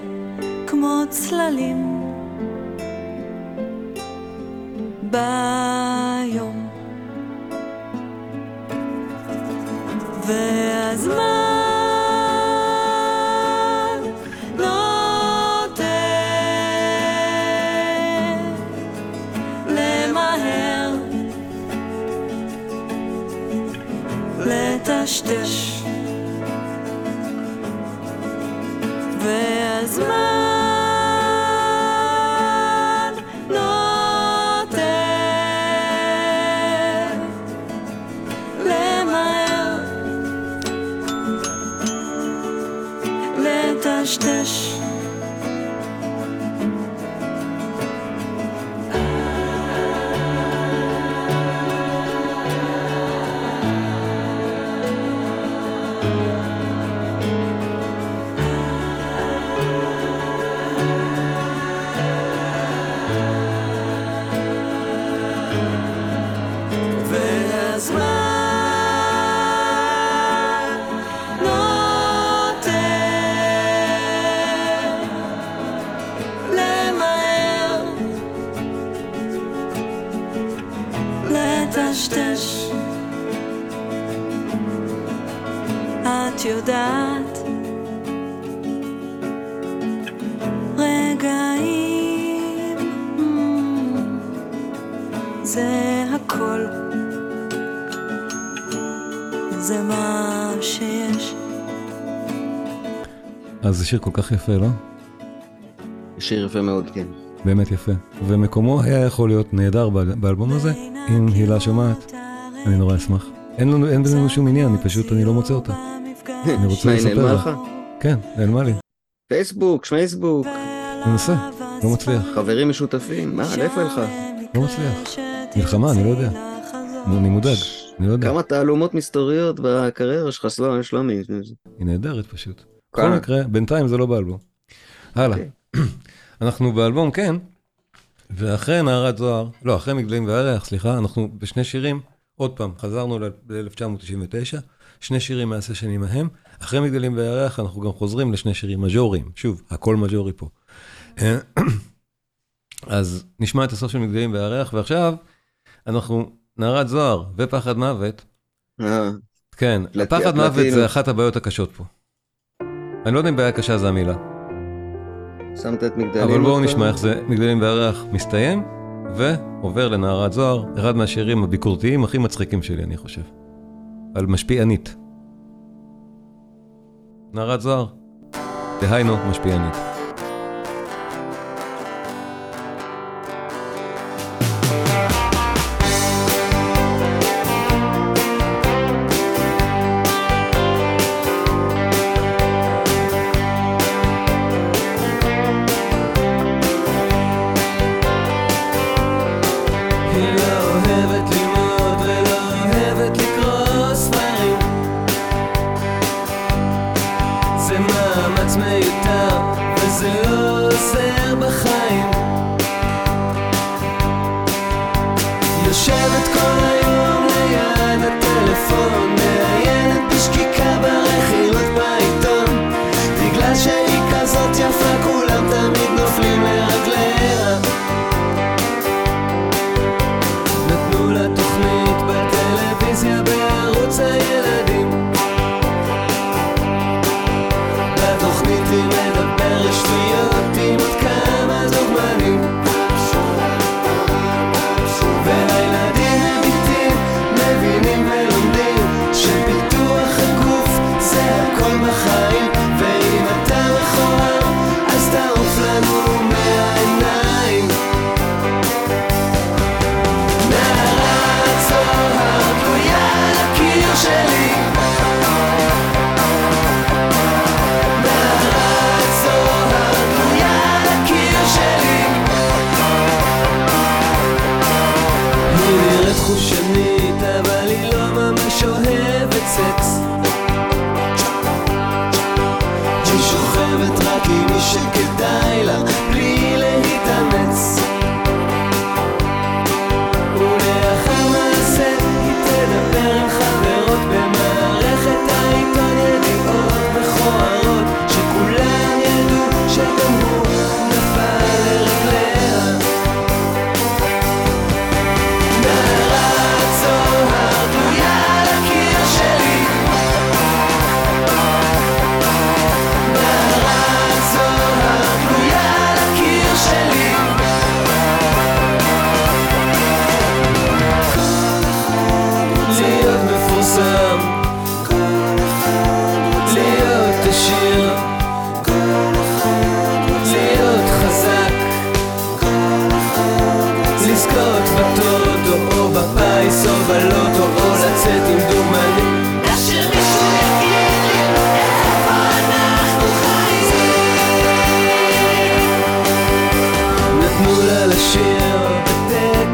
Speaker 5: כמו צללים ביום. והזמן
Speaker 4: שיר כל כך יפה, לא?
Speaker 2: שיר יפה מאוד, כן.
Speaker 4: באמת יפה. ומקומו היה יכול להיות נהדר באל- באלבום הזה, אם הילה שומעת, אני נורא אשמח. אין לנו, אין בינינו שום עניין, אני פשוט, אני לא מוצא אותה. אני רוצה לספר
Speaker 2: נעלמה
Speaker 4: לך.
Speaker 2: לך?
Speaker 4: כן, נעלמה לי.
Speaker 2: פייסבוק, שמייסבוק,
Speaker 4: מנסה, לא מצליח.
Speaker 2: חברים משותפים, מה, לאיפה הלכה?
Speaker 4: לא מצליח. מלחמה, אני לא יודע. אני מודאג, אני לא יודע.
Speaker 2: כמה תעלומות מסתוריות בקריירה שלך, שלומי.
Speaker 4: היא נהדרת פשוט. בכל
Speaker 2: כמה?
Speaker 4: מקרה, בינתיים זה לא באלבום. הלאה.
Speaker 2: אוקיי.
Speaker 4: אנחנו באלבום, כן, ואחרי נערת זוהר, לא, אחרי מגדלים והירח, סליחה, אנחנו בשני שירים, עוד פעם, חזרנו ל-1999, שני שירים מהסשנים ההם. אחרי מגדלים והירח אנחנו גם חוזרים לשני שירים מז'וריים. שוב, הכל מז'ורי פה. אה, אז נשמע את הסוף של מגדלים והירח, ועכשיו אנחנו, נערת זוהר ופחד מוות,
Speaker 2: אה,
Speaker 4: כן, פחד מוות. זה אחת הבעיות הקשות פה. אני לא יודע אם בעיה קשה זה המילה,
Speaker 2: שמת את מגדלים.
Speaker 4: אבל בואו נשמע? איך זה מגדלים וירח מסתיים, ועובר לנערת זוהר, אחד מהשירים הביקורתיים הכי מצחיקים שלי, אני חושב. על משפיענית. נערת זוהר, דהיינו משפיענית.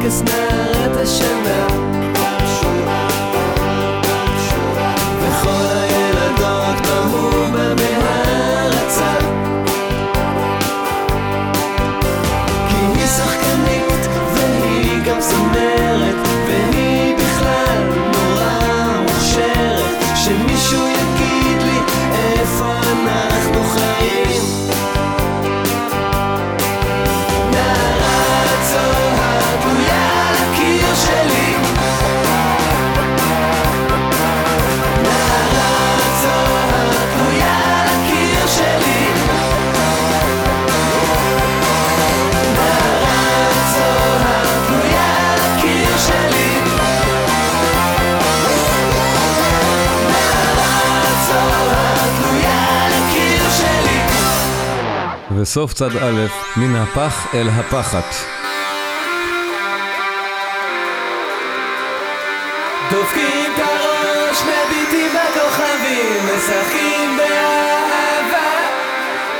Speaker 6: darkest night.
Speaker 1: וסוף צד א', מן הפח אל הפחת.
Speaker 4: דופקים את הראש, מביטים בכוכבים, משחקים באהבה,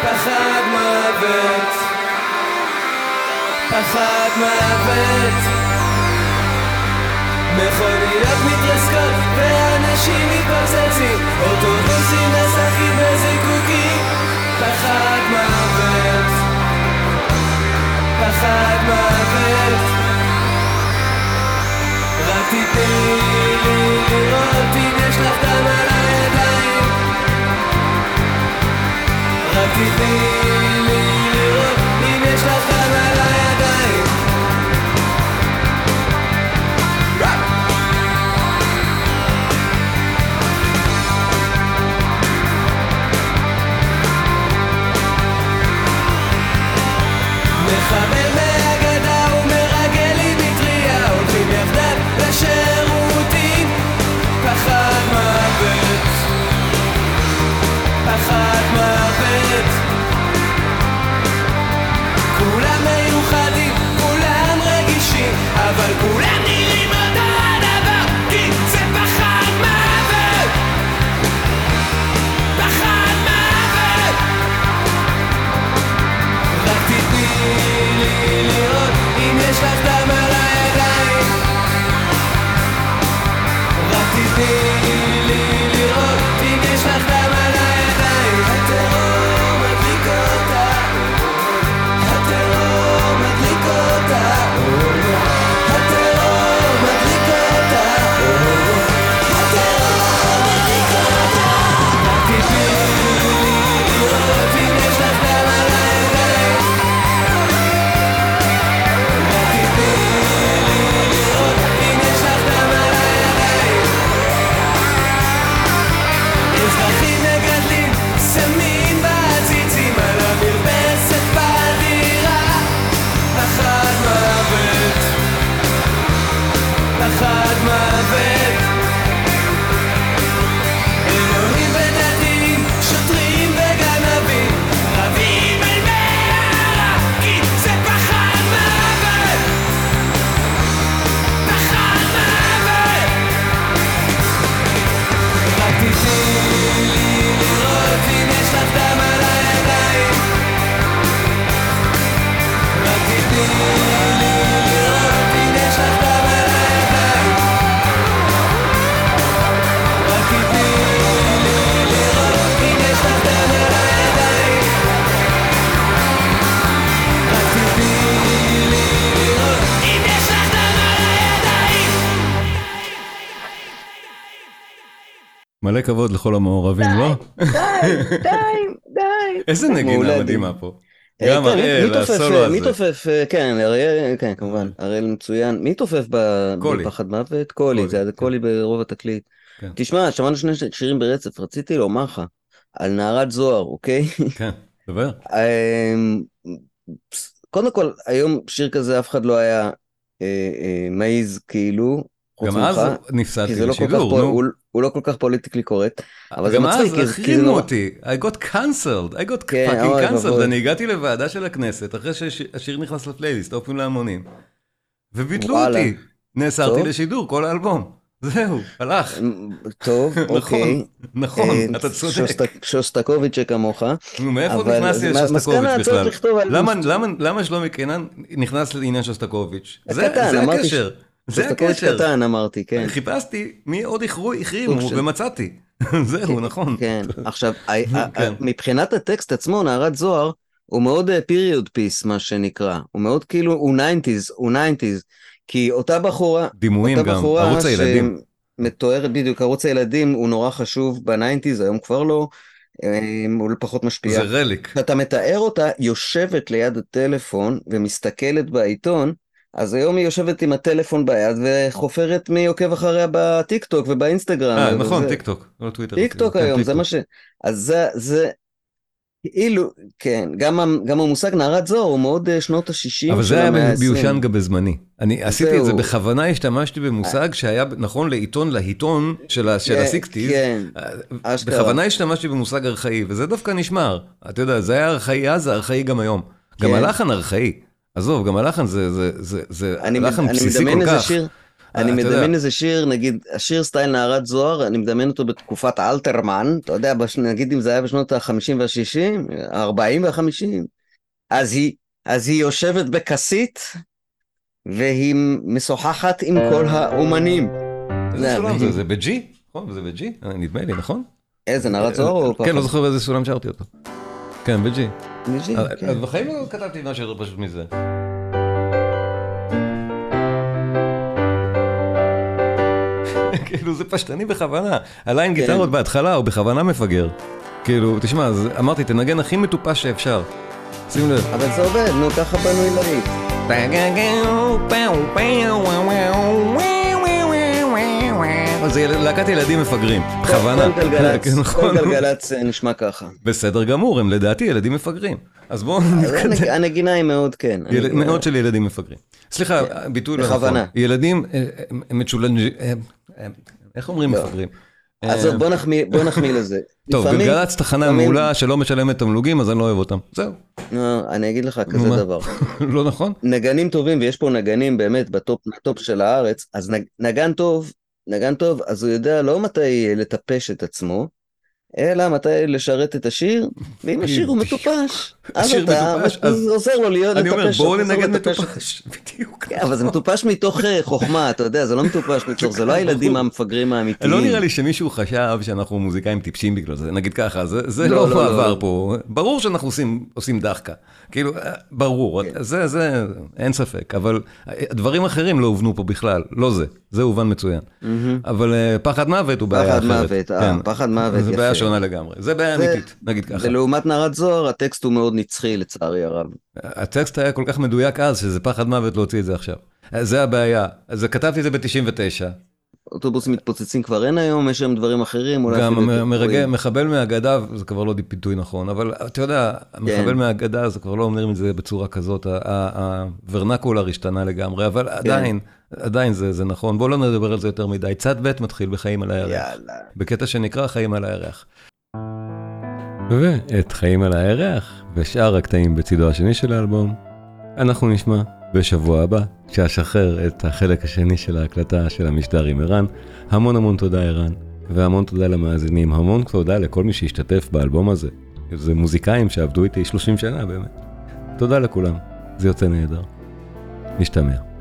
Speaker 4: פחד מוות, פחד מוות. מכוניות מתרסקות ואנשים מתפוצצים, אוטובוסים רק תתני
Speaker 1: כבוד לכל המעורבים, לא?
Speaker 2: די, די, די.
Speaker 1: איזה נגינה מדהימה. פה.
Speaker 2: אה,
Speaker 1: גם
Speaker 2: כן,
Speaker 1: אריאל, הסולו
Speaker 2: אה,
Speaker 1: הזה.
Speaker 2: מי תופף, אה, כן, אריאל, כן, כמובן, אריאל מצוין. מי תופף. בפחד מוות? קולי, זה היה
Speaker 1: כן.
Speaker 2: קולי ברוב התקליט.
Speaker 1: כן.
Speaker 2: תשמע, שמענו שני שירים ברצף, רציתי לומר לך, על נערת זוהר, אוקיי?
Speaker 1: כן, דבר.
Speaker 2: אמ, קודם כל, היום שיר כזה אף אחד לא היה מעז, כאילו, חוץ
Speaker 1: גם
Speaker 2: ממך,
Speaker 1: אז
Speaker 2: כי
Speaker 1: נפסדתי
Speaker 2: זה לא פול-
Speaker 1: נו.
Speaker 2: הוא- לא כל כך politically correct, אבל זה
Speaker 1: גם
Speaker 2: מצחיק,
Speaker 1: אז
Speaker 2: כי זה
Speaker 1: החרימו אותי, I got cancelled, I got
Speaker 2: כן,
Speaker 1: fucking cancelled. אני הגעתי לוועדה של הכנסת אחרי שהשיר נכנס לפלייליסט, אופן להמונים, וביטלו. אותי, נאסרתי. לשידור, כל האלבום, זהו, הלך,
Speaker 2: טוב,
Speaker 1: נכון,
Speaker 2: אוקיי.
Speaker 1: נכון,
Speaker 2: אה,
Speaker 1: אתה צודק,
Speaker 2: שוסטק- שוסטקוביץ' שכמוך.
Speaker 1: מאיפה
Speaker 2: מסקנה,
Speaker 1: לשוסטקוביץ'
Speaker 2: צריך
Speaker 1: בכלל? למה- שלומי קינן נכנס לעניין שוסטקוביץ'? זה הקשר, זה הקשר.
Speaker 2: קטן אמרתי, כן.
Speaker 1: חיפשתי מי עוד החרימו ומצאתי, זהו, נכון.
Speaker 2: כן, עכשיו,
Speaker 1: כן.
Speaker 2: מבחינת הטקסט עצמו, נערת זוהר, הוא מאוד period piece, מה שנקרא. הוא מאוד כאילו, הוא 90's, הוא 90's. כי אותה בחורה,
Speaker 1: דימויים
Speaker 2: אותה
Speaker 1: גם,
Speaker 2: בחורה
Speaker 1: ערוץ הילדים.
Speaker 2: שמתוארת בדיוק, ערוץ הילדים הוא נורא חשוב ב nineties, היום כבר לא, אה, הוא פחות משפיע.
Speaker 1: זה relic.
Speaker 2: כשאתה מתאר אותה יושבת ליד הטלפון ומסתכלת בעיתון, אז היום היא יושבת עם הטלפון ביד וחופרת מי עוקב אחריה בטיק טוק ובאינסטגרם.
Speaker 1: אה, נכון, טיק טוק, לא טוויטר.
Speaker 2: טיק טוק.
Speaker 1: כן,
Speaker 2: היום, זה. מה ש... אז זה, זה... כאילו, כן, גם, גם המושג נערת זוהר הוא מאוד אה, שנות ה-60
Speaker 1: אבל זה היה
Speaker 2: המאה ה-20.
Speaker 1: מיושן גם בזמני. אני עשיתי את זה
Speaker 2: זהו.
Speaker 1: בכוונה, השתמשתי במושג שהיה נכון לעיתון להיטון של ה- של
Speaker 2: כן,
Speaker 1: ה sixties.
Speaker 2: כן, אשכרה.
Speaker 1: בכוונה השתמשתי במושג ארכאי, וזה דווקא נשמר. אתה יודע, זה היה ארכאי אז, זה ארכאי גם היום. גם
Speaker 2: כן.
Speaker 1: הלחן ארכאי. עזוב, גם הלחן זה, זה, זה, זה
Speaker 2: אני,
Speaker 1: לחן
Speaker 2: אני
Speaker 1: בסיסי כל כך.
Speaker 2: שיר, אני. מדמיין איזה שיר, נגיד, השיר סטייל נערת זוהר, אני מדמיין אותו בתקופת אלתרמן, אתה יודע, בש, נגיד אם זה היה בשנות ה-50 וה-60, ה-40 וה-50, אז היא, אז היא יושבת בכסית, והיא משוחחת עם כל האומנים.
Speaker 1: איזה
Speaker 2: זה-
Speaker 1: סולם זה? זה בג'י? נכון, זה בג'י? נדמה לי, נכון?
Speaker 2: איזה נערת זוהר או פחות?
Speaker 1: כן, לא זוכר באיזה סולם שרתי אותו. כן.
Speaker 2: ניג'י,
Speaker 1: אז
Speaker 2: כן.
Speaker 1: אז בחיים לא כתבתי משהו יותר פשוט מזה. כאילו זה פשטני בכוונה. הליין
Speaker 2: כן.
Speaker 1: גיטרות בהתחלה הוא בכוונה מפגר. כאילו, תשמע, אמרתי, תנגן הכי מטופש שאפשר. שים לב.
Speaker 2: אבל זה עובד, נו, ככה בנוי להיט.
Speaker 1: אבל זה להקת ילדים מפגרים, בכוונה.
Speaker 2: כל גלגלצ,
Speaker 1: כן,
Speaker 2: כל
Speaker 1: נכון.
Speaker 2: גלגלצ אה, נשמע ככה.
Speaker 1: בסדר גמור, הם לדעתי ילדים מפגרים. אז בואו
Speaker 2: אז
Speaker 1: נתקדם.
Speaker 2: הנג- הנגינה היא מאוד כן.
Speaker 1: מאוד של ילדים מפגרים. סליחה, ביטוי לא נכון.
Speaker 2: בכוונה.
Speaker 1: ילדים אה, מצ'ולנג'ים, איך אומרים
Speaker 2: לא.
Speaker 1: מפגרים? אה,
Speaker 2: בוא נחמיא בוא נחמיא לזה.
Speaker 1: טוב, גלגלצ תחנה מעולה שלא משלמת תמלוגים, אז אני לא אוהב אותם. זהו,
Speaker 2: לא, אני אגיד לך כזה? דבר.
Speaker 1: לא נכון?
Speaker 2: נגנים טובים, ויש פה נגנים באמת בטופ של הארץ, אז נג, נגן טוב, נגן טוב, אז הוא יודע לא מתי לטפש את עצמו, אלא מתי לשרת את השיר, ואם השיר הוא מטופש, אז אתה
Speaker 1: מטופש,
Speaker 2: עוזר לו להיות
Speaker 1: אני אומר, בואו
Speaker 2: לטפש.
Speaker 1: מטופש. בדיוק.
Speaker 2: כן, אבל זה מטופש מתוך אה, חוכמה, אתה יודע, זה לא מטופש מתוך, זה לא הילדים המפגרים האמיתיים.
Speaker 1: לא נראה לי שמישהו חשב שאנחנו מוזיקאים טיפשים בגלל זה, נגיד ככה, זה,
Speaker 2: לא,
Speaker 1: לא,
Speaker 2: לא, לא,
Speaker 1: מעבר
Speaker 2: לא.
Speaker 1: פה, ברור שאנחנו עושים, דחקה, כאילו, אה, ברור,
Speaker 2: כן.
Speaker 1: זה, זה, אין ספק, אבל אה, דברים אחרים לא הובנו פה בכלל, לא זה, זה הובן מצוין, אבל פחד מוות הוא בעיה
Speaker 2: פחד
Speaker 1: אחרת,
Speaker 2: מוות, אה, פחד מוות,
Speaker 1: זה בעיה
Speaker 2: יפה.
Speaker 1: שונה לגמרי, זה בעיה אמיתית, נגיד ככה,
Speaker 2: ולעומת נערת זוהר, הטקסט הוא מאוד נצחי לצערי הרב.
Speaker 1: הטקסט היה כל כך מדויק אז, שזה פחד מוות להוציא את זה עכשיו, זה הבעיה, אז כתבתי את זה ב-99,
Speaker 2: אוטובוסים מתפוצצים כבר אין היום, יש היום דברים אחרים, אולי
Speaker 1: גם מרגע. מחבל מהגדה זה כבר לא ביטוי נכון, אבל אתה יודע, מחבל
Speaker 2: כן.
Speaker 1: מהגדה זה כבר לא אומרים את זה בצורה כזאת, הוורנקולר השתנה לגמרי, אבל
Speaker 2: כן.
Speaker 1: עדיין, עדיין זה, זה נכון, בואו לא נדבר על זה יותר מדי. צד ב' מתחיל בחיים על הירח,
Speaker 2: יאללה.
Speaker 1: בקטע שנקרא חיים על הירח. ואת חיים על הירח ושאר הקטעים בצידו השני של האלבום, אנחנו נשמע בשבוע הבא, כשאשחרר את החלק השני של ההקלטה של המשדר עם ערן. המון המון תודה ערן, והמון תודה למאזינים, המון תודה לכל מי שהשתתף באלבום הזה. זה מוזיקאים שעבדו איתי 30 שנה באמת. תודה לכולם, זה יוצא נהדר. נשתמע.